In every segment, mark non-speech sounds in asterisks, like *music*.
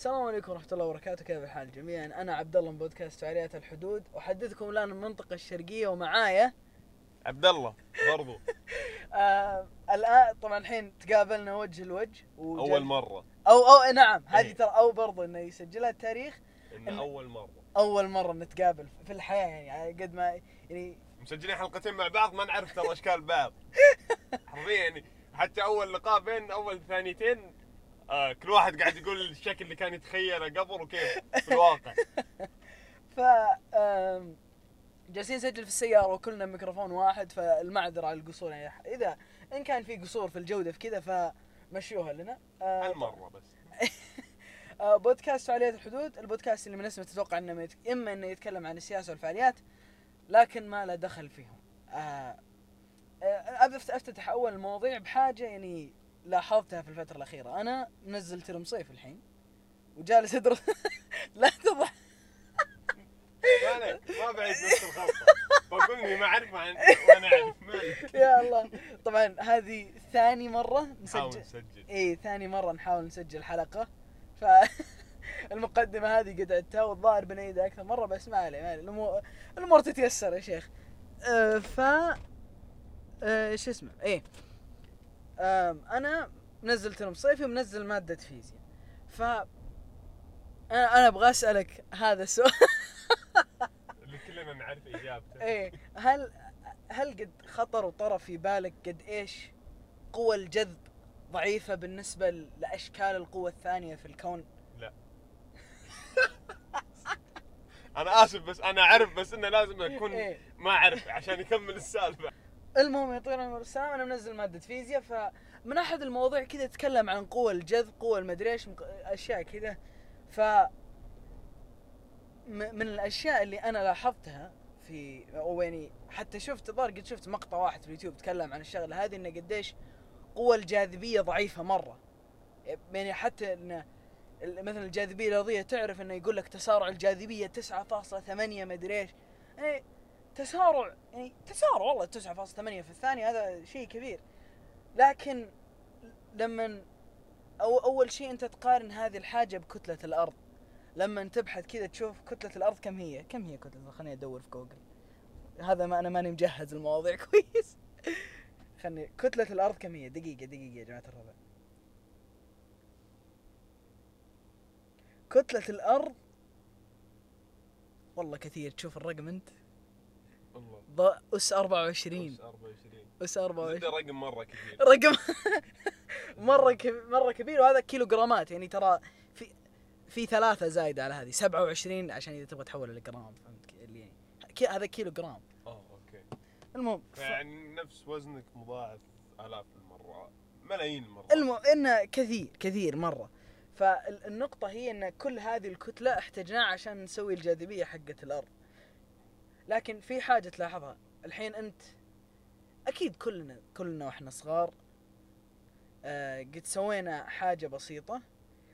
السلام عليكم ورحمة الله وبركاته. كيف الحال جميعا؟ أنا عبد الله من بودكاست فعاليات الحدود. أحدثكم الآن من المنطقة الشرقية ومعايا. عبد الله برضو. *laughs* آه الآن طبعا الحين تقابلنا وجه لوجه أول مرة. أو أو نعم. هذه إيه. ترى أو برضو إنه يسجلها التاريخ. إن إن- أول مرة. أول مرة نتقابل في الحياة يعني قد ما يعني مسجلين حلقتين مع بعض ما نعرف ترى إشكال بعض *laughs* حرفيا يعني حتى أول لقاء بين أول ثانيتين آه كل واحد قاعد يقول الشكل اللي كان يتخيله قبل وكيف في *laughs* الواقع. ف جالسين نسجل في السيارة وكلنا ميكروفون واحد فالمعذرة على القصور يعني. إذا إن كان في قصور في الجودة في كذا فمشيوها لنا. آه، هالمره بس. *laughs* آه، بودكاست فعاليات الحدود البودكاست اللي من اسمه تتوقع إنه ما يت- إما إنه يتكلم عن السياسة والفعاليات لكن ما له دخل فيهم. آه آه، أفتتح أول المواضيع بحاجة يعني لاحظتها في الفترة الأخيرة، أنا منزل ترم صيف الحين وجالس أدرس. *laughs* لا تضحك. ما بعيد نفس الخلطة. بقول اني ما وأنا أعرف. مالك؟ يا الله. طبعا هذه ثاني نحاول نسجل. نسجل. إي ثاني مرة نحاول نسجل حلقة. ف *laughs* المقدمة هذه قد عدتها والظاهر بنعيدها أكثر مرة بس ما عليه ما عليه. الأمور الأمور تتيسر يا شيخ. أه ف أه شو اسمه؟ إيه أنا منزل ترم صيفي ومنزل مادة فيزياء. ف أنا أنا أبغى أسألك هذا السؤال. اللي كلنا نعرف إجابته. *laughs* إيه هل هل قد خطر وطرى في بالك قد إيش قوى الجذب ضعيفة بالنسبة لأشكال القوة الثانية في الكون؟ لا. *laughs* أنا آسف بس أنا أعرف بس إنه لازم أكون إيه. ما أعرف عشان يكمل السالفة. المهم يطول العمر السلام أنا منزل مادة فيزياء فمن أحد المواضيع كذا تتكلم عن قوى الجذب قوى المدري إيش أشياء كذا. ف من الأشياء اللي أنا لاحظتها في أو يعني حتى شفت الظاهر قد شفت مقطع واحد في اليوتيوب تكلم عن الشغلة هذه إنه قديش قوى الجاذبية ضعيفة مرة. يعني حتى إن ال- مثلا الجاذبية الأرضية تعرف إنه يقول لك تسارع الجاذبية 9.8 مدري إيش. يعني تسارع يعني تسارع والله 9.8 في الثانية هذا شيء كبير. لكن لما أو أول شيء أنت تقارن هذه الحاجة بكتلة الأرض. لما تبحث كذا تشوف كتلة الأرض كم هي؟ كم هي كتلة؟ خليني أدور في جوجل. هذا ما أنا ماني مجهز المواضيع *laughs* كويس. خلني كتلة الأرض كم هي؟ دقيقة دقيقة يا جماعة الربع. كتلة الأرض والله كثير. تشوف الرقم أنت. أس 24 بس 24 أس زد 24 رقم مرة كثير رقم *laughs* مرة كب... مرة كبير وهذا كيلو جرامات يعني ترى في في ثلاثة زايدة على هذه. 27 عشان إذا تبغى تحولها لجرام فهمت اللي يعني. كي... هذا كيلو جرام آه أوكي. المهم ف... يعني نفس وزنك مضاعف آلاف المرات ملايين المرات المهم إنه كثير كثير مرة. فالنقطة هي إن كل هذه الكتلة احتجناها عشان نسوي الجاذبية حقة الأرض. لكن في حاجة تلاحظها. الحين أنت أكيد كلنا كلنا وإحنا صغار آه قد سوينا حاجة بسيطة.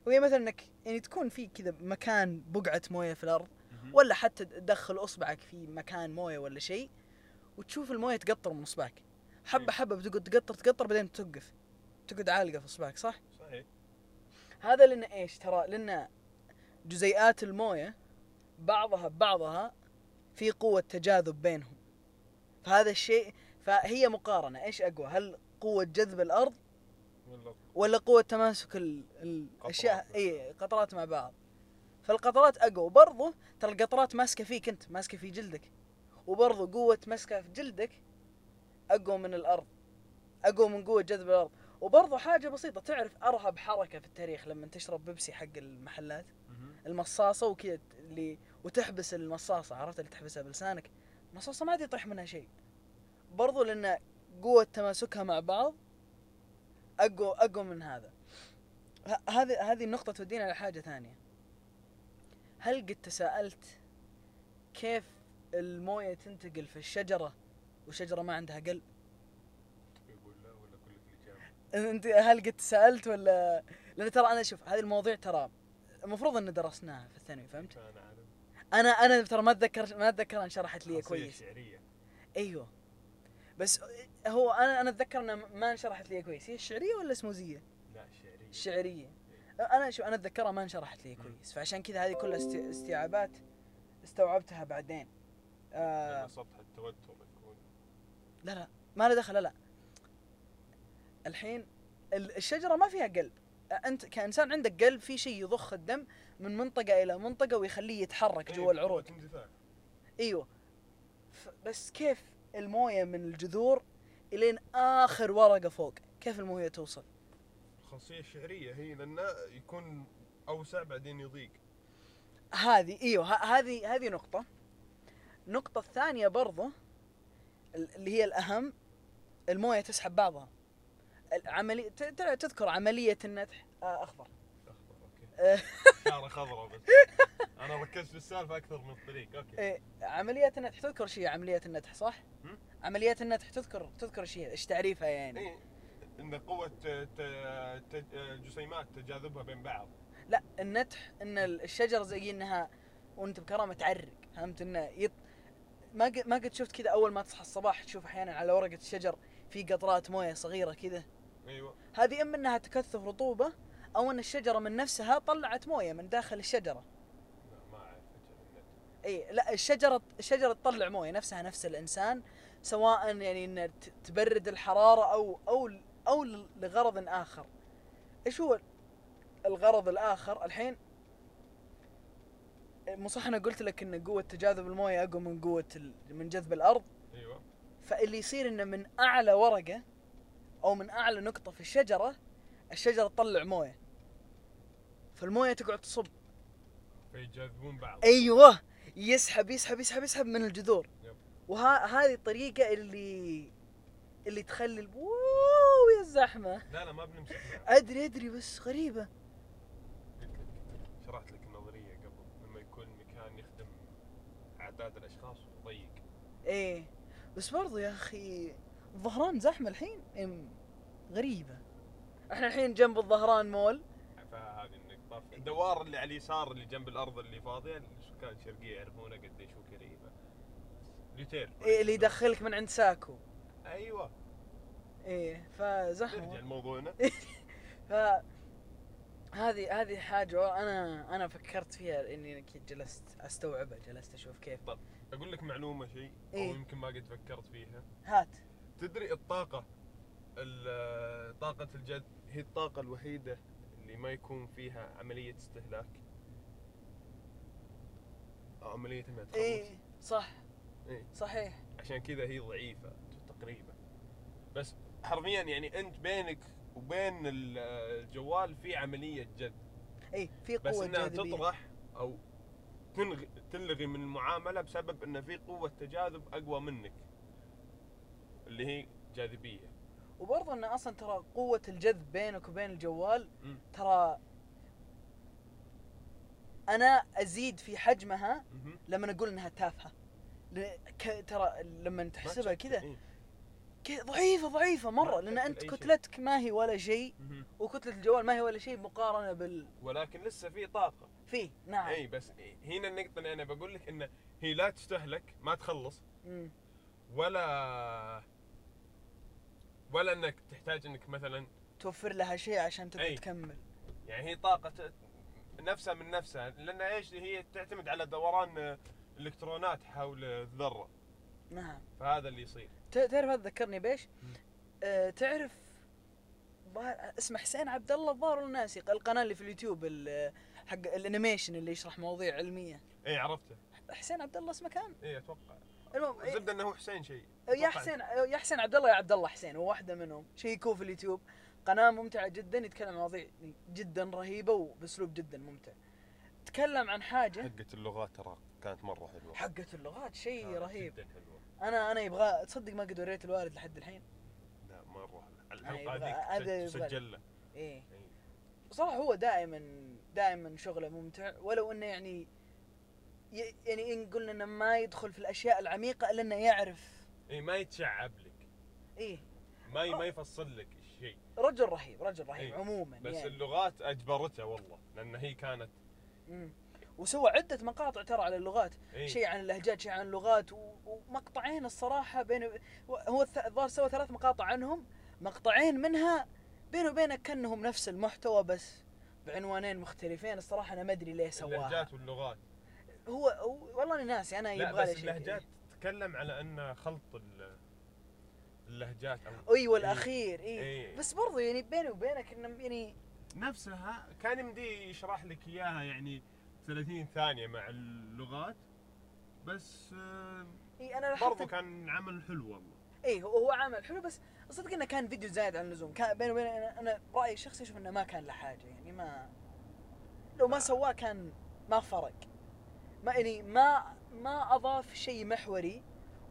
وهي مثلا إنك يعني تكون في كذا مكان بقعة موية في الأرض. ولا حتى تدخل أصبعك في مكان موية ولا شيء وتشوف الموية تقطر من أصبعك. حبة إيه. حبة بتقعد تقطر تقطر بعدين توقف. تقعد عالقة في أصبعك صح؟ صحيح. هذا لأن إيش؟ ترى لأن جزيئات الموية بعضها ببعضها في قوة تجاذب بينهم. فهذا الشيء فهي مقارنة. إيش أقوى؟ هل قوة جذب الأرض ولا قوة تماسك ال- الأشياء. اي قطرات مع بعض. فالقطرات أقوى. وبرضه ترى القطرات ماسكة فيك أنت ماسكة في جلدك. وبرضه قوة مسكة في جلدك أقوى من الأرض أقوى من قوة جذب الأرض. وبرضه حاجة بسيطة تعرف أرهب حركة في التاريخ لما تشرب بيبسي حق المحلات. المصاصة وكذا اللي وتحبس المصاصة عرفت اللي تحبسها بلسانك؟ المصاصة ما يطيح منها شيء. برضو لأن قوة تماسكها مع بعض أقوى أقوى من هذا. هذه هذه النقطة تودينا إلى حاجة ثانية. هل قد تساءلت كيف الموية تنتقل في الشجرة والشجرة ما عندها قلب؟ أنت هل قد تساءلت ولا؟ لأن ترى أنا شوف هذه المواضيع ترى المفروض إن درسناها في الثانوي فهمت؟ أنا أنا ترى ما أتذكر ما أتذكر أن شرحت لي كويس. شعرية. أيوه. بس هو أنا أنا أتذكر أنها ما انشرحت لي كويس. هي الشعريه ولا اسموزية؟ لا شعرية. الشعريه أنا شو أنا أتذكرها ما انشرحت لي كويس. فعشان كذا هذه كلها است- استيعابات استوعبتها بعدين. آه. سطح التوتر يكون. لا لا. ما له دخل لا لا. الحين ال- الشجرة ما فيها قلب. أنت كإنسان عندك قلب في شيء يضخ الدم من منطقة إلى منطقة ويخليه يتحرك جوا إيه، العروق. إيوه بس كيف الموية من الجذور إلين آخر ورقة فوق كيف الموية توصل الخاصية الشعرية هي لأنه يكون أوسع بعدين يضيق هذه إيوه هذه هذه نقطة. النقطة الثانية برضو ال- اللي هي الأهم الموية تسحب بعضها. ت- تذكر عملية النتح آه أخضر. شعره خضراء بس *laughs* أنا ركزت في السالفة أكثر من الطريق أوكي إيه، عملية النتح تذكر شيء عملية النتح صح؟ هم؟ عملية النتح تذكر تذكر شيء إيش تعريفها يعني؟ إيه إن قوة ت- ت- ت- جسيمات تجاذبها بين بعض لا النتح إن الشجرة زي إنها وأنت بكرامة تعرق فهمت إنه يط... ما ما قد شفت كذا أول ما تصحى الصباح تشوف أحيانا على ورقة الشجر في قطرات موية صغيرة كذا أيوة هذه أما إنها تكثف رطوبة أو أن الشجرة من نفسها طلعت موية من داخل الشجرة. ما النت. اي لا الشجرة الشجرة تطلع موية نفسها نفس الإنسان سواء يعني إن تبرد الحرارة أو أو أو لغرض آخر. إيش هو الغرض الآخر؟ الحين مو صح أنا قلت لك إن قوة تجاذب الموية أقوى من قوة من جذب الأرض؟ أيوة. فاللي يصير إنه من أعلى ورقة أو من أعلى نقطة في الشجرة الشجرة تطلع موية. فالموية تقعد تصب. فيجاذبون بعض. أيوه يسحب يسحب يسحب يسحب من الجذور. وهذه الطريقة اللي اللي تخلي ال- واو يا الزحمة. لا لا ما بنمسك معه. أدري أدري بس غريبة. شرحت لك النظرية قبل. لما يكون مكان يخدم أعداد الأشخاص وضيق. إيه. بس برضو يا أخي الظهران زحمة الحين. غريبة. إحنا الحين جنب الظهران مول. الدوار اللي على اليسار اللي جنب الأرض اللي فاضية السكان الشرقية يعرفونه قديش هو قريبة. ليتير إيه اللي يدخلك من عند ساكو. أيوة. إيه نرجع فزحمه لموضوعنا *laughs* ف هذه هذه حاجة أنا أنا فكرت فيها إني أكيد جلست أستوعبها جلست أشوف كيف. أقول لك معلومة شيء إيه. يمكن ما قد فكرت فيها. هات. تدري الطاقة ال- طاقة الجد هي الطاقة الوحيدة اللي ما يكون فيها عملية استهلاك أو عملية إنها تخلص إيه صح. إيه. صحيح. عشان كذا هي ضعيفة تقريبا. بس حرفيا يعني أنت بينك وبين ال- الجوال في عملية جد إيه في بس قوة إنها جاذبية. تطرح أو تنغي تلغي من المعاملة بسبب إن في قوة تجاذب أقوى منك اللي هي جاذبية. وبرضه إن أصلا ترى قوة الجذب بينك وبين الجوال. ترى أنا أزيد في حجمها. لما أقول إنها تافهة ل- ك- ترى لما ما تحسبها كذا إيه. ضعيفة ضعيفة مرة لأن أنت. كتلتك ما هي ولا شيء. وكتلة الجوال ما هي ولا شيء مقارنة بال ولكن لسه في طاقة فيه نعم إي بس هنا النقطة اللي أنا بقول لك إن هي لا تستهلك ما تخلص. ولا ولا إنك تحتاج إنك مثلا توفر لها شيء عشان تقدر أي. تكمل. يعني هي طاقة ت- نفسها من نفسها لأن إيش هي تعتمد على دوران الالكترونات حول الذرة. نعم. فهذا اللي يصير. تعرف هذا ذكرني بإيش؟ آه تعرف اسمه حسين عبد الله الظاهر ناسي القناة اللي في اليوتيوب ال- حق ال animation اللي يشرح مواضيع علمية. اي عرفته. حسين عبد الله اسمه كان؟ اي أتوقع. المهم إيه، الزبده إنه هو حسين شيء. يا. حسين يا حسين عبد الله يا عبد الله حسين هو واحدة منهم. شيكوه في اليوتيوب. قناة ممتعة جدا يتكلم عن مواضيع جدا رهيبة وبأسلوب جدا ممتع. تكلم عن حاجة. حقة اللغات ترى كانت مرة حلوة. حقة اللغات شيء رهيب. جدا حلوة. أنا أنا يبغى تصدق ما قد وريت الوالد لحد الحين؟ لا الحلقة يبغى- هذيك تسجل له إيه. إي. صراحة هو دائما دائما شغله ممتع. ولو إنه يعني يعني إن قلنا إنه ما يدخل في الأشياء العميقة إلا إنه يعرف. اي ما يتشعب لك. إيه. ما ي- ما يفصل لك الشيء. رجل رهيب رجل رهيب إيه. عموما بس يعني. اللغات أجبرته والله لأن هي كانت مم. وسوى عدة مقاطع ترى على اللغات. إي. شيء عن اللهجات شيء عن اللغات و... ومقطعين الصراحة بين هو الظاهر سوى ثلاث مقاطع عنهم مقطعين منها بينه وبينك كأنهم نفس المحتوى بس بعنوانين مختلفين. الصراحة أنا ما أدري ليه سواها. اللهجات واللغات. هو, هو والله أنا ناسي أنا يبغى لي شيء. اللهجات. تتكلم على أن خلط ال- اللهجات أو أيوه الاخير إي. إيه. بس برضو يعني بيني وبينك إنه يعني نفسها كان يمدي يشرح لك إياها يعني 30 ثانية مع اللغات بس آه، إي أنا برضو كان عمل حلو والله. إي هو هو عمل حلو بس صدق إنه كان فيديو زايد عن اللزوم. كان بيني وبينك أنا, أنا رايي الشخصي أشوف إنه ما كان له حاجة يعني ما لو ما سواه كان ما فرق. ما يعني ما ما أضاف شيء محوري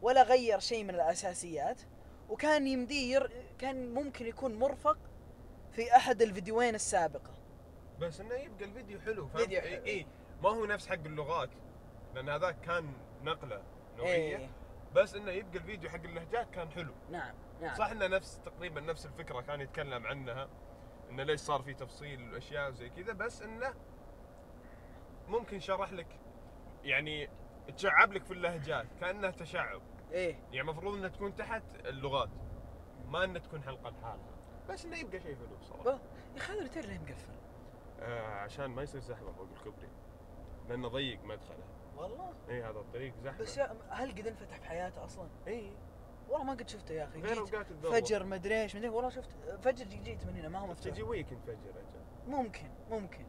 ولا غير شيء من الأساسيات وكان يمديه. كان ممكن يكون مرفق في أحد الفيديوهين السابقة بس إنه يبقى الفيديو حلو فهمت؟ فيديو إي حلو. إيه ما هو نفس حق اللغات لأن هذاك كان نقلة نوعيه إيه بس إنه يبقى الفيديو حق اللهجات كان حلو نعم نعم صح إنه نفس تقريبا نفس الفكرة كان يتكلم عنها إنه ليش صار في تفصيل وأشياء زي كذا بس إنه ممكن شرح لك يعني تشعب لك في اللهجات كأنها تشعب. إيه. يعني المفروض إنها تكون تحت اللغات ما إنها تكون حلقة لحالها. بس إنه يبقى شيء حلو بصراحة. ب- يا أخي هذا ال retail ليه مقفل؟ آه عشان ما يصير زحمة فوق الكوبري. لأنه ضيق مدخله. والله؟ اي هذا الطريق زحمة. بس هل قد انفتح في حياته أصلا؟ اي والله ما قد شفته يا أخي. غير أوقات فجر مدري إيش مدري والله شفت. فجر جيت من هنا ما هو مفتوح. تجي weekend فجر أجل. ممكن ممكن.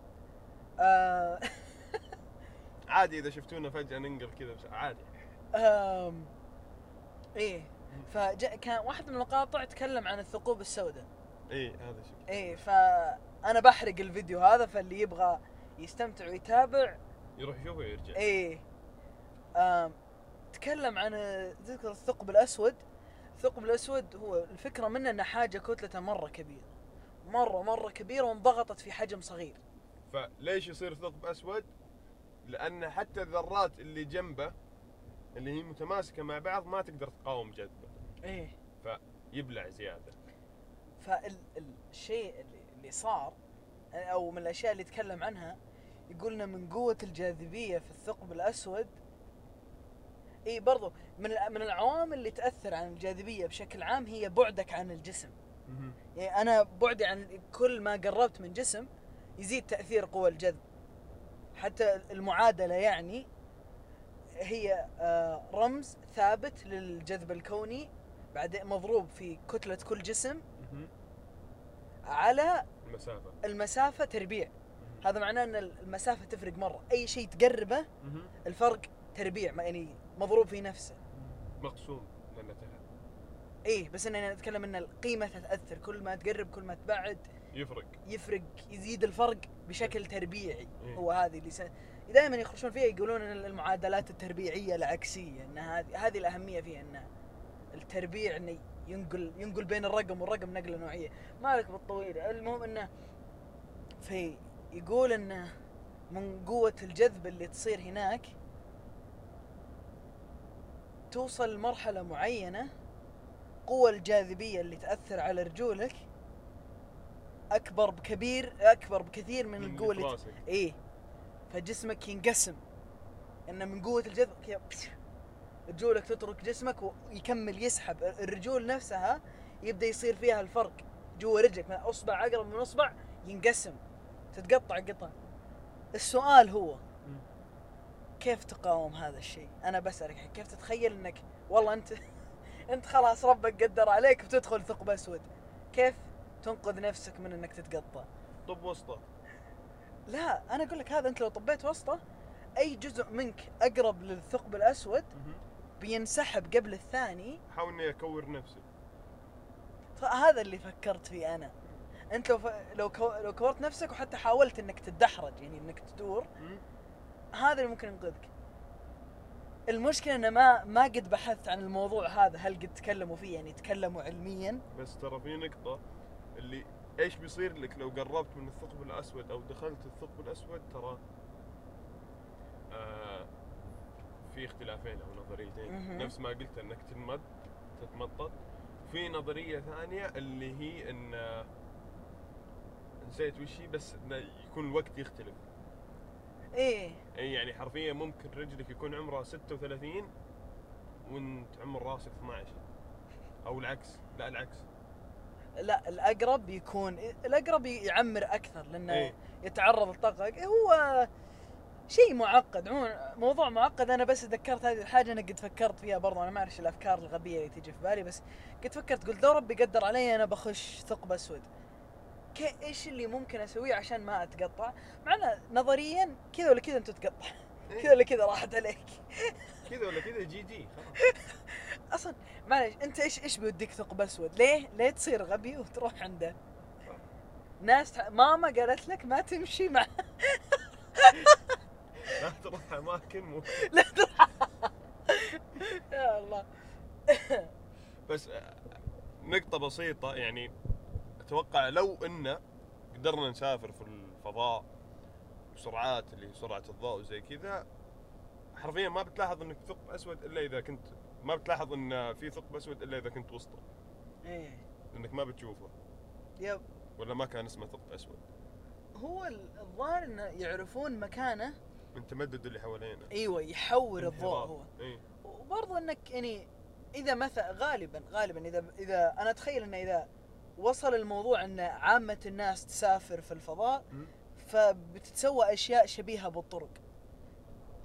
آه. *laughs* عادي إذا شفتونا فجأة ننقل كذا بس عادي. آم إيه. فجاء كان واحد من المقاطع تكلم عن الثقوب السوداء. اي هذا شفت إيه فانا بحرق الفيديو هذا فاللي يبغى يستمتع ويتابع يروح يشوفه ويرجع. إيه. آم تكلم عن تذكر الثقب الأسود. الثقب الأسود هو الفكرة منه إنه حاجة كتلته مرة كبيرة. مرة مرة كبيرة وانضغطت في حجم صغير. فليش يصير ثقب أسود؟ لأن حتى الذرات اللي جنبه اللي هي متماسكة مع بعض ما تقدر تقاوم جذبه. إيه. يبلع زيادة. فالشيء اللي, اللي صار أو من الأشياء اللي يتكلم عنها يقولنا من قوة الجاذبية في الثقب الأسود إي برضو من من العوامل اللي تأثر عن الجاذبية بشكل عام هي بعدك عن الجسم. يعني أنا بعدي عن كل ما قربت من جسم يزيد تأثير قوى الجذب. حتى المعادلة يعني هي آه، رمز ثابت للجذب الكوني بعدين مضروب في كتلة كل جسم على المسافة. المسافة تربيع. هذا معناه إن المسافة تفرق مرة. أي شيء تقربه الفرق تربيع يعني مضروب في نفسه. مقسوم لأنه إيه بس اننا نتكلم إن القيمة تتأثر. كل ما تقرب كل ما تبعد. يفرق. يفرق يزيد الفرق بشكل تربيعي. إيه. هو هذه اللي س... دائما يخرجون فيها يقولون إن المعادلات التربيعية العكسية إن هذه هذه الأهمية فيها إن التربيع انه ينقل ينقل بين الرقم والرقم نقلة نوعية. مالك بالطويل المهم إنه في يقول انه من قوة الجذب اللي تصير هناك توصل لمرحلة معينة قوة الجاذبية اللي تأثر على رجولك أكبر بكبير أكبر بكثير من القوة اللي ت... راسك إيه. فجسمك ينقسم. إنه من قوة الجذب كذا رجولك تترك جسمك ويكمل يسحب. الرجول نفسها يبدأ يصير فيها الفرق. جوا رجلك من أصبع أقرب من أصبع ينقسم تتقطع قطع. السؤال هو. كيف تقاوم هذا الشيء؟ أنا بسألك كيف تتخيل إنك والله أنت *laughs* أنت خلاص ربك قدر عليك وتدخل ثقب أسود. كيف تنقذ نفسك من إنك تتقطع؟ طب وسطه. لا أنا أقول لك هذا أنت لو طبيت وسطه أي جزء منك أقرب للثقب الأسود بينسحب قبل الثاني. احاول إني أكور نفسي. فهذا اللي فكرت فيه أنا. أنت لو ف... لو كو... لو كورت نفسك وحتى حاولت إنك تدحرج يعني إنك تدور هذا اللي ممكن ينقذك. المشكلة إنه ما ما قد بحثت عن الموضوع هذا هل قد تكلموا فيه يعني تكلموا علميا؟ بس ترى في نقطة. اللي إيش بيصير لك لو قربت من الثقب الأسود أو دخلت الثقب الأسود؟ ترى آه في اختلافين أو نظريتين. نفس ما قلت إنك تنمد تتمطط. في نظرية ثانية اللي هي إن آه، نسيت وش هي بس انه يكون الوقت يختلف. إيه. إي يعني حرفيا ممكن رجلك يكون عمرها 36 وأنت عمر راسك 12 أو العكس. لا العكس. لا الأقرب يكون الأقرب يعمر أكثر لأنه إيه. يتعرض للطاقه هو شيء معقد عموما موضوع معقد. أنا بس تذكرت هذه الحاجة أنا قد فكرت فيها برضو أنا ما أعرف الأفكار الغبية اللي تجي في بالي بس قد فكرت. قلت لو ربي قدر علي أنا بخش ثقب أسود. إيش اللي ممكن أسويه عشان ما أتقطع؟ ما نظريا كذا ولا كذا أنت تقطع. إيه. كذا ولا كذا راحت عليك كذا ولا كذا جي جي خلاص *laughs* أصلا معليش أنت إيش إيش بيوديك ثقب أسود؟ ليه؟ ليه تصير غبي وتروح عنده؟ ناس. ماما قالت لك ما تمشي مع *laughs* لا تروح اماكن مو *laughs* يا الله بس نقطة بسيطة يعني أتوقع لو ان قدرنا نسافر في الفضاء بسرعات اللي هي سرعة الضوء وزي كذا حرفيا ما بتلاحظ إنك ثقب أسود إلا إذا كنت ما بتلاحظ إن في ثقب أسود إلا إذا كنت وسطه. إيه. لانك ما بتشوفه. يب. ولا ما كان اسمه ثقب أسود. هو ال- الظاهر إنه يعرفون مكانه. من تمدد اللي حوالينا إيوه يحور الضوء هو. اي وبرضو إنك يعني إذا مثلا غالبا غالبا إذا إذا أنا أتخيل إنه إذا وصل الموضوع إن عامة الناس تسافر في الفضاء فبتتسوى أشياء شبيهة بالطرق.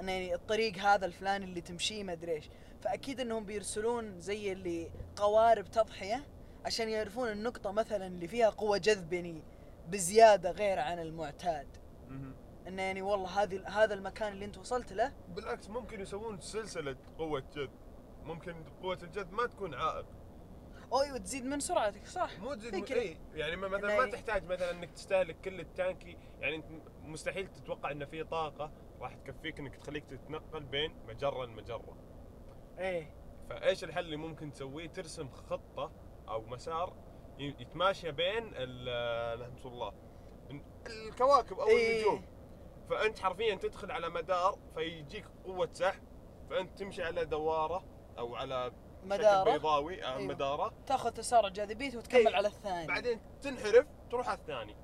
إن يعني الطريق هذا الفلاني اللي تمشيه ما أدري إيش. فأكيد إنهم بيرسلون زي اللي قوارب تضحية عشان يعرفون النقطة مثلا اللي فيها قوة جذب يعني بزيادة غير عن المعتاد. انه يعني والله هذه هذا المكان اللي أنت وصلت له. بالعكس ممكن يسوون سلسلة قوة جذب. ممكن قوة الجذب ما تكون عائق. أو أيوه تزيد من سرعتك صح؟ مو تزيد فكرة. اي يعني ما- مثلا ما تحتاج مثلا إنك تستهلك كل التانكي. يعني أنت مستحيل تتوقع ان في طاقة راح تكفيك إنك تخليك تتنقل بين مجرة لمجرة. إيه. فإيش الحل اللي ممكن تسويه؟ ترسم خطة أو مسار يتماشى بين ال- رحمة الله الكواكب أو إيه. النجوم. فأنت حرفيا تدخل على مدار فيجيك قوة سحب فأنت تمشي على دوارة أو على مدارة بيضاوي أو أيوه. مدارة تاخذ تسارع جاذبيته وتكمل إيه. على الثاني بعدين تنحرف تروح على الثاني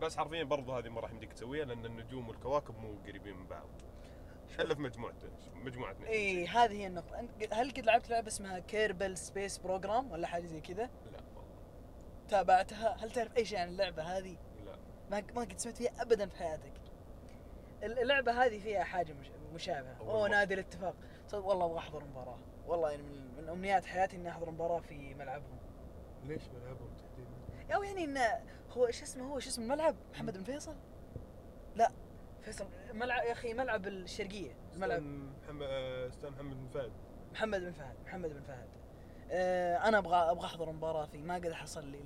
بس حرفيا برضو هذه ما راح يمديك تسويها لأن النجوم والكواكب مو قريبين من بعض الا في مجموعة مجموعه نجوم. اي هذه هي النقطة هل قد لعبت لعبة اسمها Kerbal Space Program ولا حاجة زي كذا؟ لا والله تابعتها؟ هل تعرف اي شيء عن اللعبة هذه؟ لا ما ما قد سمعت فيها ابدا في حياتك. اللعبة هذه فيها حاجة مش مشابهة، مرة. نادي الاتفاق، والله أبغى أحضر مباراة، والله يعني من, من أمنيات حياتي إني أحضر مباراة في ملعبهم. ليش ملعبهم تحديدا؟ أو يعني إنه هو شو اسمه هو شو اسم الملعب؟ محمد بن فيصل؟ لا فيصل ملعب يا أخي ملعب الشرقية، ملعب محمد أستاذ محمد بن فهد محمد بن فهد محمد بن فهد آه أنا أبغى أبغى أحضر مباراة فيه ما قد حصل لي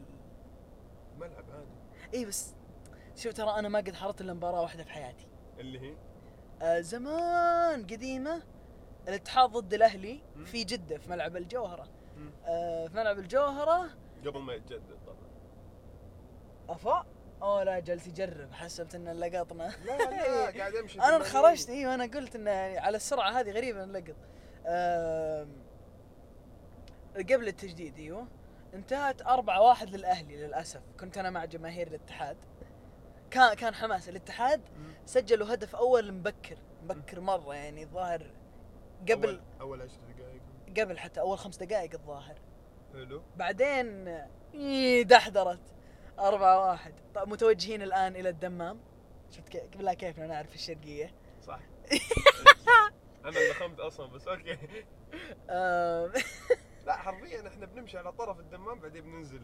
ملعب عادي إي بس شوف ترى أنا ما قد حضرت إلا مباراة واحدة في حياتي اللي هي آه زمان قديمة الاتحاد ضد الأهلي. في جدة في ملعب الجوهرة. آه في ملعب الجوهرة. قبل ما يتجدد طبعا. أفا؟ أوه لا جلس يجرب. حسبت ان لقطنا. لا لا *laughs* قاعد امشي أنا 80. خرجت أيوه أنا قلت إنه يعني على السرعة هذه غريبة نلقط آم، قبل التجديد إيوه. انتهت أربعة واحد للأهلي للأسف. كنت أنا مع جماهير الاتحاد. كان كان حماس. الاتحاد. سجلوا هدف أول مبكر. مبكر مرة يعني الظاهر قبل اول أول 10 دقائق. قبل حتى أول خمس دقائق الظاهر. حلو. بعدين إيه، دحدرت أربعة واحد. طيب متوجهين الآن إلى الدمام. شفت كيف بالله كيف أنا أعرف الشرقية. صح. *laughs* أنا اللي خمت أصلا بس أوكي. آم، *laughs* لا حرفيا إحنا بنمشي على طرف الدمام بعدين بننزل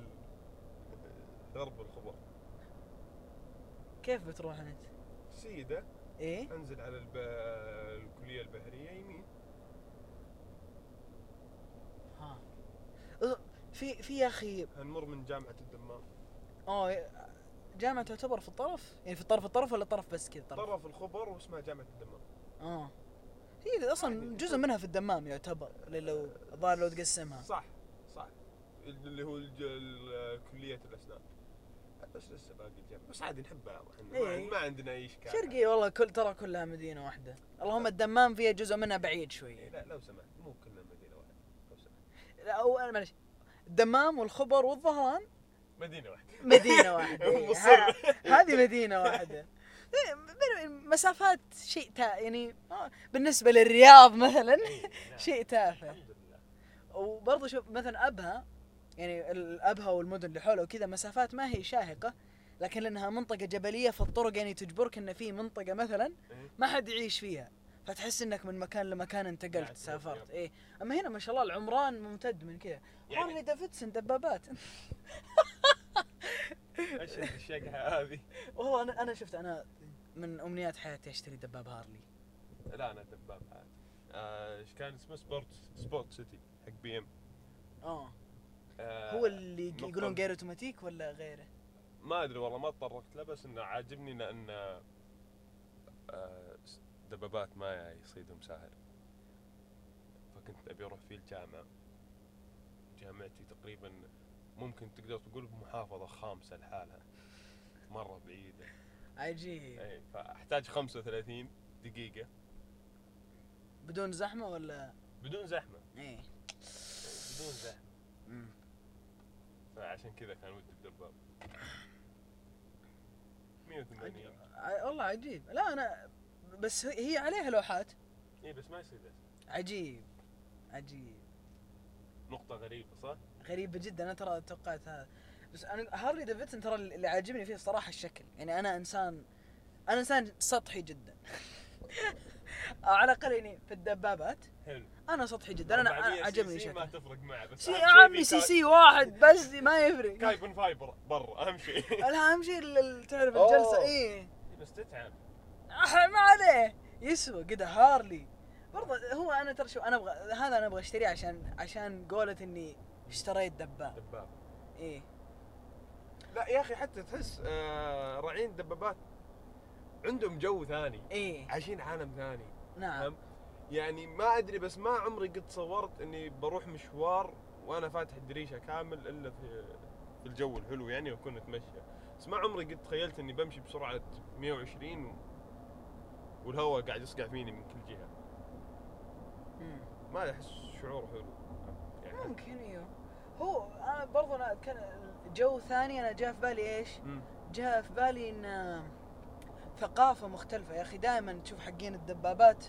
غرب الخبر. كيف بتروح أنت؟ سيدة. إيه؟ أنزل على الب... الكلية البحرية يمين ها أه، في في يا أخي هنمر من جامعة الدمام. آه جامعة تعتبر في الطرف؟ يعني في الطرف الطرف ولا طرف بس كذا؟ طرف طرف الخبر واسمها جامعة الدمام. آه. هي أصلا يعني جزء منها في الدمام يعتبر لو الظاهر لو تقسمها. صح صح. اللي هو كلية الأسنان. بس لسه باقي الجامعة بس عادي نحبها إحنا ما, إيه. ما عندنا أي إشكال. شرقية والله كل ترى كلها مدينة واحدة. اللهم الدمام فيها جزء منها بعيد إيه، شوي لا لو سمحت. مو كلنا مدينة واحدة. لو سمحت. لا أنا معلش الدمام والخبر والظهران؟ مدينة واحدة. مدينة *laughs* واحدة. إيه، مصر. ه- هذه مدينة واحدة. إيه، مسافات شيء تا يعني آه، بالنسبة للرياض مثلا إيه، نعم. *laughs* شيء تافه. وبرضه شوف مثلا أبها يعني الأبها والمدن اللي حوله وكذا مسافات ما هي شاهقة لكن لأنها منطقة جبلية فالطرق يعني تجبرك إن في منطقة مثلا إيه. ما حد يعيش فيها. فتحس إنك من مكان لمكان انتقلت سافرت إيه. أما هنا ما شاء الله العمران ممتد من كذا. يعني- Harley Davidson دبابات. *laughs* إيش الشقحه هذه؟ والله أنا أنا شفت أنا من أمنيات حياتي أشتري دباب Harley. لا أنا دباب عادي آه، إيش كان اسمه؟ sport sport city حق BM. آه. آه، هو اللي. يقولون غير أوتوماتيك ولا غيره؟ ما أدري والله ما تطرقت له بس إنه عاجبني لأن آه، دبابات ما يصيدهم سهل فكنت أبي أروح فيه الجامعة. جامعتي تقريبا ممكن تقدر تقول بمحافظه خامسة لحالها. مرة بعيدة. عجيب. إي فأحتاج 35 دقيقة. بدون زحمة ولا؟ بدون زحمة. إيه بدون زحمة. مم. فعشان كذا كان ودي بدباب. 180 ع- والله عجيب. لا أنا بس هي عليها لوحات. اي بس ما يصيد عجيب عجيب. نقطة غريبة صح؟ غريبة جدا أنا ترى توقعت هذا. بس أنا هارلي ديفيدسون ترى اللي عاجبني فيه الصراحة الشكل. يعني أنا إنسان أنا إنسان سطحي جدا. *laughs* أو على الأقل يعني في الدبابات. حلو. أنا سطحي جدا أنا 400 أنا عجبني سي ما تفرق معه بس سي عمي سي سي واحد بس ما يفرق. كايبون فايبر برا أهم شيء اهم شيء تعرف أوه. الجلسة إيه بس تتعب. أح- ما عليه. يسوى كذا هارلي. برضه هو أنا ترى شو أنا أبغى هذا أنا أبغى أشتريه عشان عشان قولة إني اشتريت دباب. دباب. إيه. لا يا أخي حتى تحس آه راعين دبابات عندهم جو ثاني. إيه. عايشين عالم ثاني. نعم؟ يعني ما أدري بس ما عمري قد صورت إني بروح مشوار وأنا فاتح الدريشة كامل إلا في في الجو الحلو يعني وأكون أتمشى. بس ما عمري قد تخيلت إني بمشي بسرعة 120 و... والهواء قاعد يصقع فيني من كل جهه مم. ما احس شعور حلو يعني ممكن أيوه هو أنا برضو أنا كان جو ثاني أنا جاء في بالي إيش؟ جاء في بالي ان ثقافة مختلفة يا أخي دائما تشوف حقين الدبابات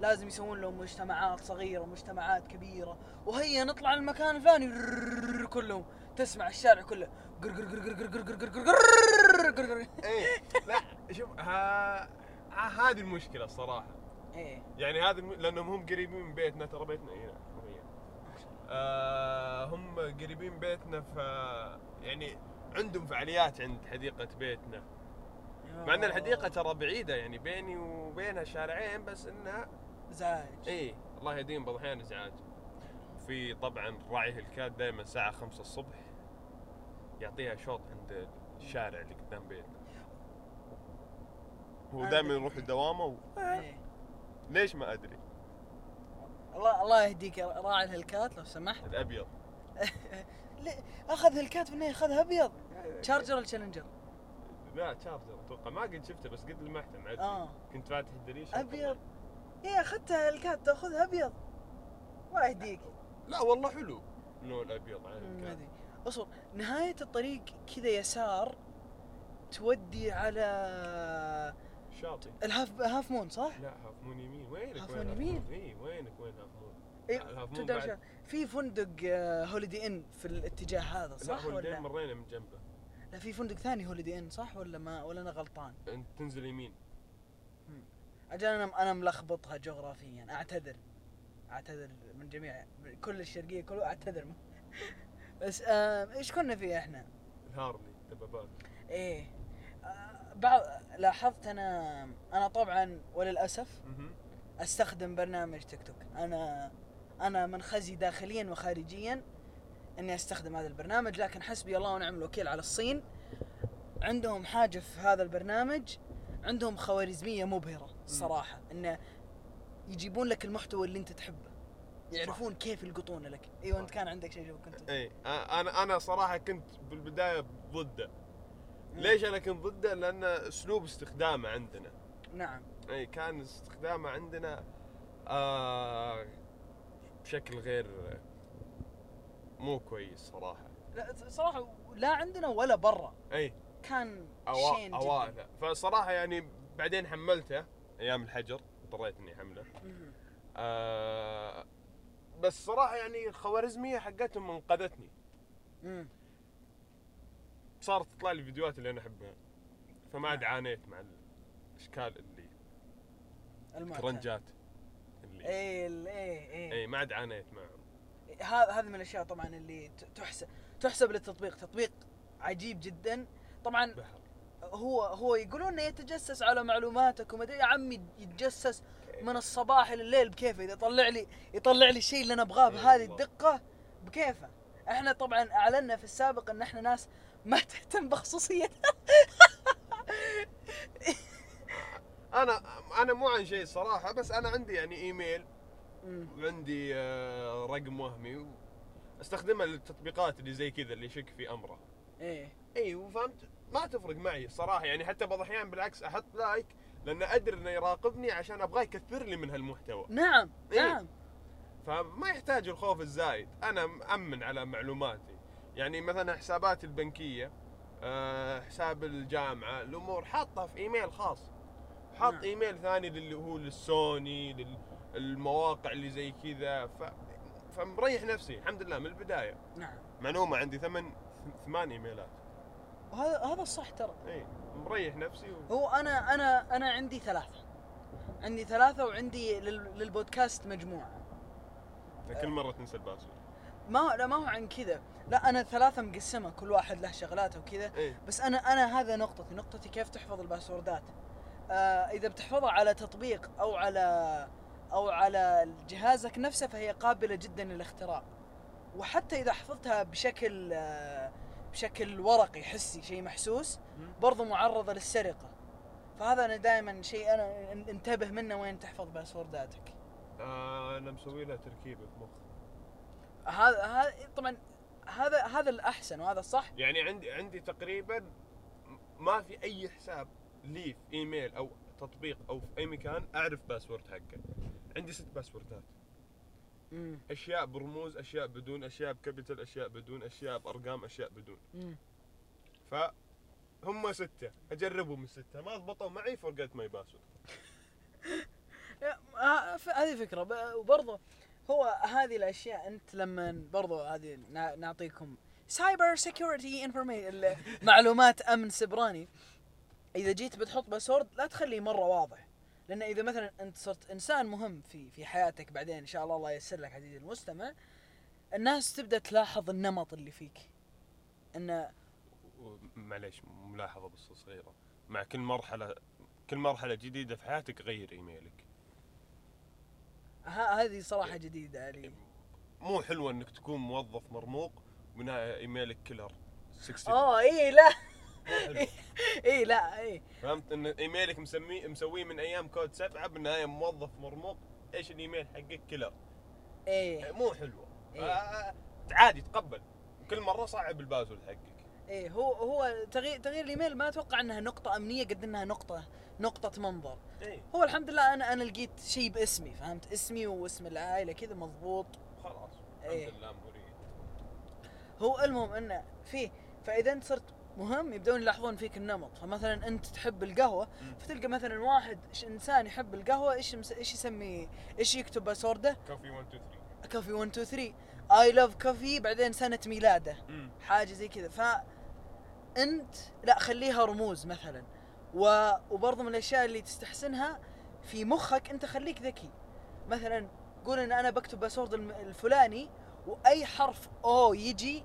لازم يسوون لهم مجتمعات صغيرة ومجتمعات كبيرة وهيا نطلع المكان الفلاني كلهم تسمع الشارع كله قر قر قر قر قر قر قر قر قر قر قر إيه ها... ها- هذه المشكلة الصراحة. إيه. يعني هذا الم... لأنهم هم قريبين من بيتنا ترى بيتنا هنا آه هم قريبين بيتنا ف يعني عندهم فعاليات عند حديقة بيتنا. مع إن الحديقة ترى بعيدة يعني بيني وبينها شارعين بس إنها ازعاج إيه الله يهديهم بعض الاحيان ازعاج في طبعا راعي الهلكات دائما الساعة 5 الصبح يعطيها شوط عند الشارع اللي قدام بيتنا. هو دائما. يروح دوامه و... إيه. ليش ما أدري؟ الله الله يهديك يا راعي ال Hellcat لو سمحت. الأبيض. *laughs* ليه؟ أخذ Hellcat في النهايه اخذها ابيض Charger ولا Challenger؟ لا Charger أتوقع ما قد شفته بس قد لمحته معدي آه. كنت فاتح الدريشه أبيض. إيه أخذتها Hellcat تأخذها أبيض. الله يهديك. لا والله حلو. اللون الأبيض على أصبر نهاية الطريق كذا يسار تودي على شاطئ ال Half Half Moon صح؟ لا Half Moon يمين. وينك؟ Half Moon يمين؟ اي وينك؟ وين Half Moon إيه في فندق آه، Holiday Inn في الاتجاه هذا لا صح هو ولا؟ مرينا من جنبه. لا في فندق ثاني هوليدي ان صح ولا ما؟ ولا أنا غلطان؟ أنت تنزل يمين. أجل أنا أنا ملخبطها جغرافيا أعتذر. أعتذر من جميع كل الشرقية كله أعتذر. *laughs* بس آه إيش كنا فيه إحنا؟ الهارلي دبابات إيه. آه بعض لاحظت أنا أنا طبعا وللأسف. أستخدم برنامج تيك توك. أنا أنا منخزي داخليا وخارجيا إني أستخدم هذا البرنامج لكن حسبي الله ونعم الوكيل على الصين عندهم حاجة في هذا البرنامج عندهم خوارزمية مبهرة الصراحه انه يجيبون لك المحتوى اللي أنت تحبه يعرفون كيف يلقطونه لك. إيوه أنت. كان عندك شيء كنت إي أنا أنا صراحة كنت بالبداية ضده. ليش أنا كنت ضده؟ لأن أسلوب استخدامه عندنا. نعم. إي كان استخدامه عندنا آه بشكل غير مو كويس صراحة. لا صراحة لا عندنا ولا برا. إي. كان أوا... شين جدا. اوائل فصراحة يعني بعدين حملته أيام الحجر اضطريت اني احمله. آه بس صراحة يعني الخوارزميه حقتهم أنقذتني. امم صارت تطلع لي فيديوهات اللي أنا أحبها. فما عاد. عانيت مع الأشكال اللي المعتاد. ترنجات اللي ال- إيه إيه. اي ما عاد عانيت معهم. هذا هذه من الأشياء طبعا اللي تحسب تحسب للتطبيق. تطبيق عجيب جدا. طبعا بحر. هو هو يقولون إنه يتجسس على معلوماتك وما أدري يا عمي يتجسس من الصباح لليل بكيفه. إذا يطلع لي يطلع لي الشيء اللي أنا أبغاه إي بهذه. الدقة بكيفه. إحنا طبعا اعلنا في السابق إن إحنا ناس ما تهتم بخصوصيتنا أنا أنا مو عن شيء صراحة بس أنا عندي يعني إيميل. وعندي آه، رقم وهمي أستخدمه للتطبيقات اللي زي كذا اللي يشك في أمره. إيه. إي وفهمت؟ ما تفرق معي الصراحه يعني حتى بعض الأحيان بالعكس أحط لايك لأن أدري إنه يراقبني عشان أبغاه يكثر لي من هالمحتوى. نعم إيه. نعم. فما يحتاج الخوف الزايد. أنا مأمن على معلوماتي. يعني مثلا حساباتي البنكية آه، حساب الجامعة الأمور حاطها في إيميل خاص. حاط نعم. إيميل ثاني اللي هو للسوني للمواقع اللي زي كذا. ف... فمريح نفسي الحمد لله من البداية. نعم. معلومة عندي ثمان ثمان إيميلات. وهذا هذا الصح ترى. إي مريح نفسي و... هو أنا أنا أنا عندي ثلاثة. عندي ثلاثة وعندي لل- للبودكاست مجموعة. كل مرة تنسى ال password. ما لا ما هو عن كذا. لا أنا ثلاثة مقسمة كل واحد له شغلاته وكذا. اي بس أنا أنا هذا نقطتي. نقطتي كيف تحفظ ال password ات؟ آه إذا بتحفظها على تطبيق أو على أو على جهازك نفسه فهي قابلة جدا للاختراق وحتى إذا حفظتها بشكل آه بشكل ورقي حسي شيء محسوس برضو معرضة للسرقة. فهذا أنا دائما شيء أنا ان- إنتبه منه وين تحفظ password اتك. آه أنا مسوي لها تركيبه في مخ هذا هذا طبعا هذا هذا الأحسن وهذا الصح. يعني عندي عندي تقريبا ما في أي حساب لي في إيميل أو تطبيق أو في أي مكان أعرف password حقه. عندي ست password ات امم أشياء برموز أشياء بدون أشياء ب capital أشياء بدون أشياء بأرقام أشياء بدون. امم فهم ستة. أجربهم الستة. ما ضبطوا معي forget my password ف- هذه فكرة. ب- وبرضه هو هذه الأشياء أنت لما برضه هذه نعطيكم cyber security information معلومات أمن سبراني إذا جيت بتحط password لا تخليه مرة واضح. لأن إذا مثلا أنت صرت إنسان مهم في في حياتك بعدين إن شاء الله الله ييسر لك عزيزي المستمع الناس تبدأ تلاحظ النمط اللي فيك. أنه معليش ملاحظة بس صغيرة. مع كل مرحلة كل مرحلة جديدة في حياتك غير إيميلك. هذه صراحة جديدة علي مو حلوة إنك تكون موظف مرموق وبناء email ك killer 60 أوه إيه لا. *laughs* إيه لا إيه. فهمت؟ إن إيميلك مسمي مسويه من أيام كود سبعة بالنهاية موظف مرموق إيش الإيميل حقك killer؟ إيه. مو حلوة. إيه. آه، عادي تقبل كل مرة صعب ال password حقك. إيه هو هو تغيير تغيير الإيميل ما أتوقع إنها نقطة أمنية قد إنها نقطة نقطة منظر. اي هو الحمد لله أنا أنا لقيت شيء باسمي فهمت؟ اسمي واسم العائلة كذا مضبوط. خلاص. إيه. الحمد لله مريح هو المهم إنه فيه فإذا أنت صرت مهم يبدون يلاحظون فيك النمط. فمثلا أنت تحب القهوة مم. فتلقى مثلا واحد إنسان يحب القهوة إيش إيش يسمي إيش يكتب password ه coffee 1 2 3 coffee 1 2 3 I love coffee بعدين سنة ميلاده. حاجة زي كذا. فانت لا خليها رموز مثلا. و... وبرضه من الأشياء اللي تستحسنها في مخك أنت خليك ذكي. مثلا قول إن أنا بكتب password الفلاني وأي حرف أو يجي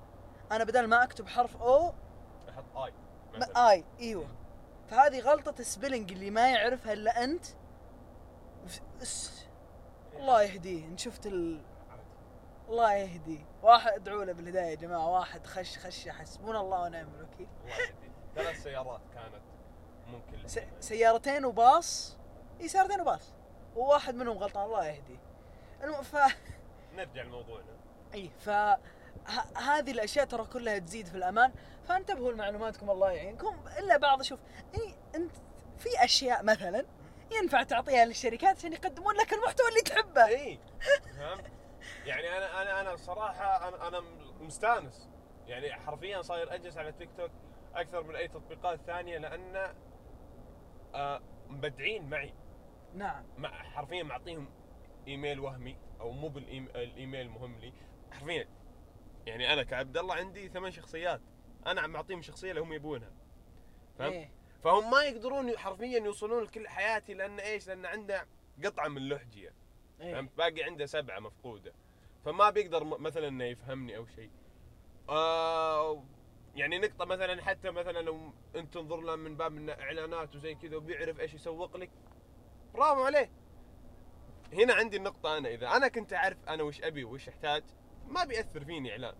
أنا بدل ما أكتب حرف أو أحط اي ما اي إيوه. فهذه غلطة ال spelling اللي ما يعرفها إلا أنت. الله يهديه. إن شفت ال... الله يهديه واحد ادعوا له بالهداية يا جماعة. واحد خش خش حسبونا الله ونعم الوكيل. الله يهديك ثلاث سيارات كانت ممكن س... سيارتين وباص؟ إي سيارتين وباص. وواحد منهم غلطان. الله يهديه الم... ف نرجع لموضوعنا. إي ف ه... هذه الأشياء ترى كلها تزيد في الأمان. فانتبهوا لمعلوماتكم. الله يعينكم. إلا بعض شوف إي أنت في أشياء مثلا ينفع تعطيها للشركات عشان يقدمون لك المحتوى اللي تحبه. إي فهمت. يعني أنا أنا أنا صراحة أنا أنا مستانس يعني حرفيا صاير أجلس على تيك توك أكثر من أي تطبيقات ثانية لأن آه مبدعين معي نعم مع حرفيا معطيهم إيميل وهمي أو مو بالايميل المهم لي حرفيا يعني أنا كعبد الله عندي ثمان شخصيات أنا عم أعطيهم شخصية اللي هم يبونها فهمت؟ إيه. فهم ما يقدرون حرفيا يوصلون لكل حياتي لأن إيش؟ لأن عنده قطعة من لحجيه إيه. فهمت؟ باقي عنده سبعة مفقودة فما بيقدر مثلا إنه يفهمني أو شيء. آه يعني نقطة مثلا حتى مثلا لو انت تنظر له من باب إنه إعلانات وزي كذا وبيعرف إيش يسوق لك برافو عليه. هنا عندي النقطة أنا إذا أنا كنت أعرف أنا وش أبي وش أحتاج ما بيأثر فيني إعلان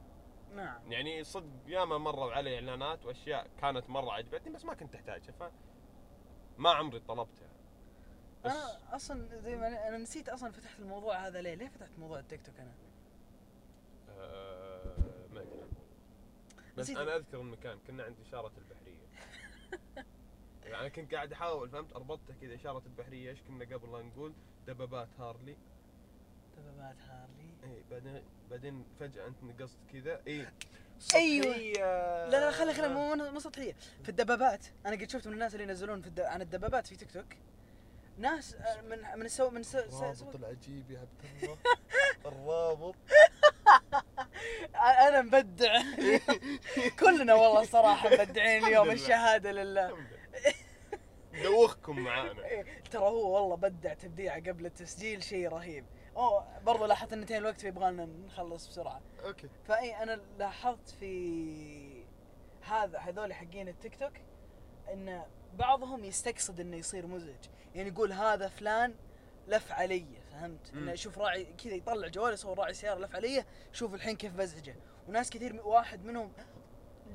نعم يعني صدق ياما مروا علي إعلانات وأشياء كانت مرة عجبتني بس ما كنت أحتاجها ف ما عمري طلبتها بس أنا أصلا زي ما أنا- أنا نسيت أصلا فتحت الموضوع هذا ليه؟ ليه فتحت موضوع التيك توك أنا؟ آه ما أدري بس. أنا أذكر المكان كنا عند إشارة البحرية. *laughs* يعني أنا كنت قاعد أحاول فهمت؟ أربطتها كذا إشارة البحرية إيش كنا قبل لا نقول؟ دبابات هارلي. دبابات هارلي. اي بعدين بعدين فجأة أنت نقصت كذا. اي. سطحية. لا لا خلي خلي مو مو- سطحية. في الدبابات. أنا قد شفت من الناس اللي ينزلون في الد... عن الدبابات في تيك توك. ناس آه، من من السو من سو... سو... الرابط العجيب يا عبد الله. *laughs* الرابط. أنا مبدع. *laughs* كلنا والله صراحة مبدعين اليوم. الشهادة لله. دوخكم معانا. إيه، ترى هو والله بدع تبديعه قبل التسجيل شيء رهيب. اوه برضو لاحظت إن انتهى الوقت فيبغالنا نخلص بسرعة. أوكي. فإي أنا لاحظت في هذا هذول حقين التيك توك إن بعضهم يستقصد إنه يصير مزعج. يعني يقول هذا فلان لف علي. فهمت. إنه شوف راعي كذا يطلع جواله يصور راعي سيارة لف علي شوف الحين كيف بزعجه وناس كثير واحد منهم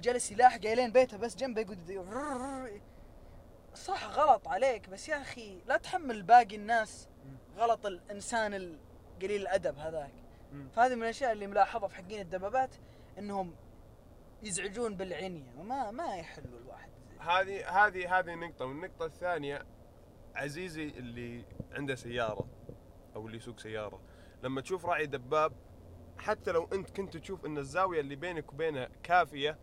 جلس يلاحقه لين بيته بس جنبه يقول صح غلط عليك بس يا أخي لا تحمل باقي الناس غلط الإنسان القليل الأدب هذاك. فهذه من الأشياء اللي ملاحظها في حقين الدبابات إنهم يزعجون بالعنية. وما ما يحلوا الواحد. هذه هذه هذه نقطة. والنقطة الثانية عزيزي اللي عنده سيارة. أو اللي يسوق سيارة. لما تشوف راعي دباب حتى لو أنت كنت تشوف إن الزاوية اللي بينك وبينه كافية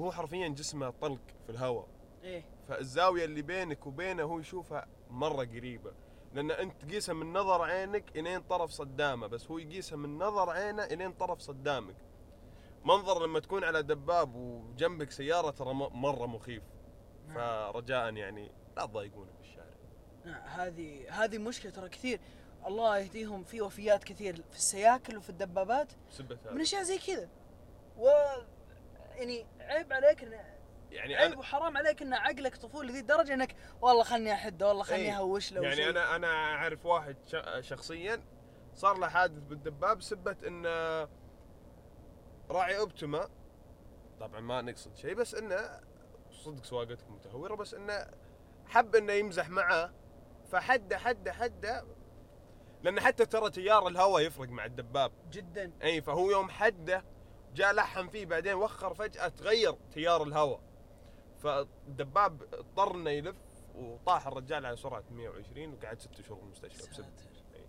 هو حرفيا جسمه طلق في الهواء. إيه. فالزاوية اللي بينك وبينه هو يشوفها مرة قريبة. لأن أنت تقيسها من نظر عينك إلين طرف صدامة بس هو يقيسها من نظر عينه إلين طرف صدامك. منظر لما تكون على دباب وجنبك سيارة ترى م- مرة مخيف. نعم. فرجاء يعني لا نعم هذه هذه مشكلة ترى كثير الله يهديهم في وفيات كثير في السياكل وفي الدبابات من أشياء زي كذا و يعني عيب عليك إن يعني عيب أنا وحرام عليك إن عقلك طفولي ذي الدرجة إنك والله خلني أحده والله خلني إيه. أهوش له يعني وشي. أنا أنا أعرف واحد شخصيا صار له حادث بالدباب بسبة إنه راعي أوبتما طبعا ما نقصد شيء بس إنه صدق سواقتكم متهورة بس إنه حب إنه يمزح معاه فحده حده حده لأن حتى ترى تيار الهواء يفرق مع الدباب. جدا. أي فهو يوم حده جاء لحم فيه بعدين وخر فجأة تغير تيار الهواء. فالدباب اضطر انه يلف وطاح الرجال على سرعة 120 وقعد ست شهور بالمستشفى إيه.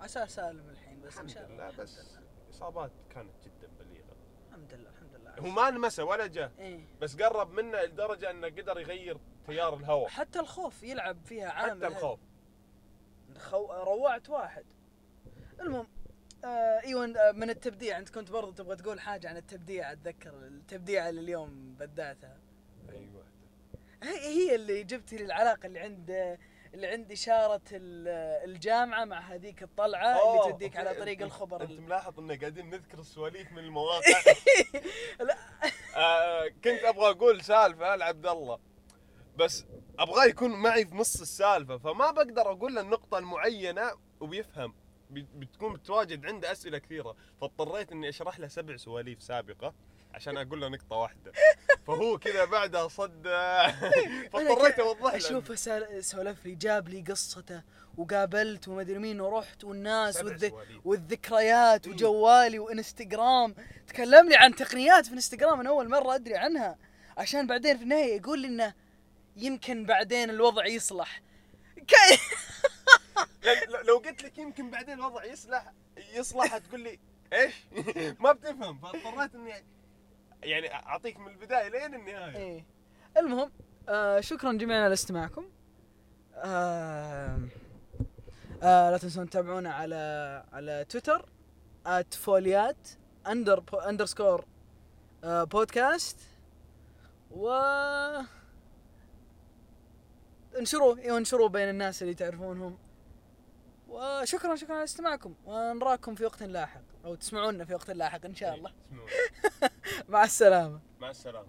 عسى سالم الحين بس إن الحمد شاء الله. لله بس. إصابات كانت جدا لله الحمد لله. هو ما لمسه ولا جاء إيه. بس قرب منه لدرجة إنه قدر يغير تيار الهواء. حتى الخوف يلعب فيها عامل حتى الخوف. خو... روعت واحد. المهم آه أيوه آه، من التبديع أنت كنت برضو تبغى تقول حاجة عن التبديع أتذكر التبديع اللي اليوم بدعتها أيوه. هي هي اللي جبت لي العلاقه اللي عند اللي عند اشاره ال- الجامعة مع هذيك الطلعة اللي توديك على. طريق الخبر أنت ملاحظ ان قاعدين نذكر السواليف من المواقع *laughs* لا. آه كنت أبغى أقول سالفة لعبد الله بس أبغاه يكون معي في نص السالفة فما بقدر أقول له النقطة المعينة وبيفهم بي- بتكون بتواجد عنده أسئلة كثيرة فاضطريت إني أشرح له سبع سواليف سابقة عشان أقول له نقطة واحدة. فهو كذا بعدها صدع *laughs* فاضطريت أوضح له. أشوفه سولف لي جاب لي قصته وقابلت وما أدري مين ورحت والناس والذ... والذكريات. وجوالي وإنستغرام. تكلم لي عن تقنيات في إنستغرام أنا أول مرة أدري عنها. عشان بعدين في النهاية يقول لي إنه يمكن بعدين الوضع يصلح. كي... *laughs* لو قلت لك يمكن بعدين الوضع يصلح يصلح تقول لي إيش؟ *laughs* ما بتفهم. فاضطريت إني يعني أعطيك من البداية لين النهاية. إيه. المهم آه شكرا جميعا على استماعكم. آه آه لا تنسون تتابعونا على على تويتر @فوليات أندر أندرسكور آه، بودكاست. و انشروه أيوه انشروه بين الناس اللي تعرفونهم. وشكرا شكرا على استماعكم. ونراكم في وقت لاحق. أو تسمعونا في وقت لاحق إن شاء الله. اسمعوا. *laughs* مع السلامة. مع السلامة.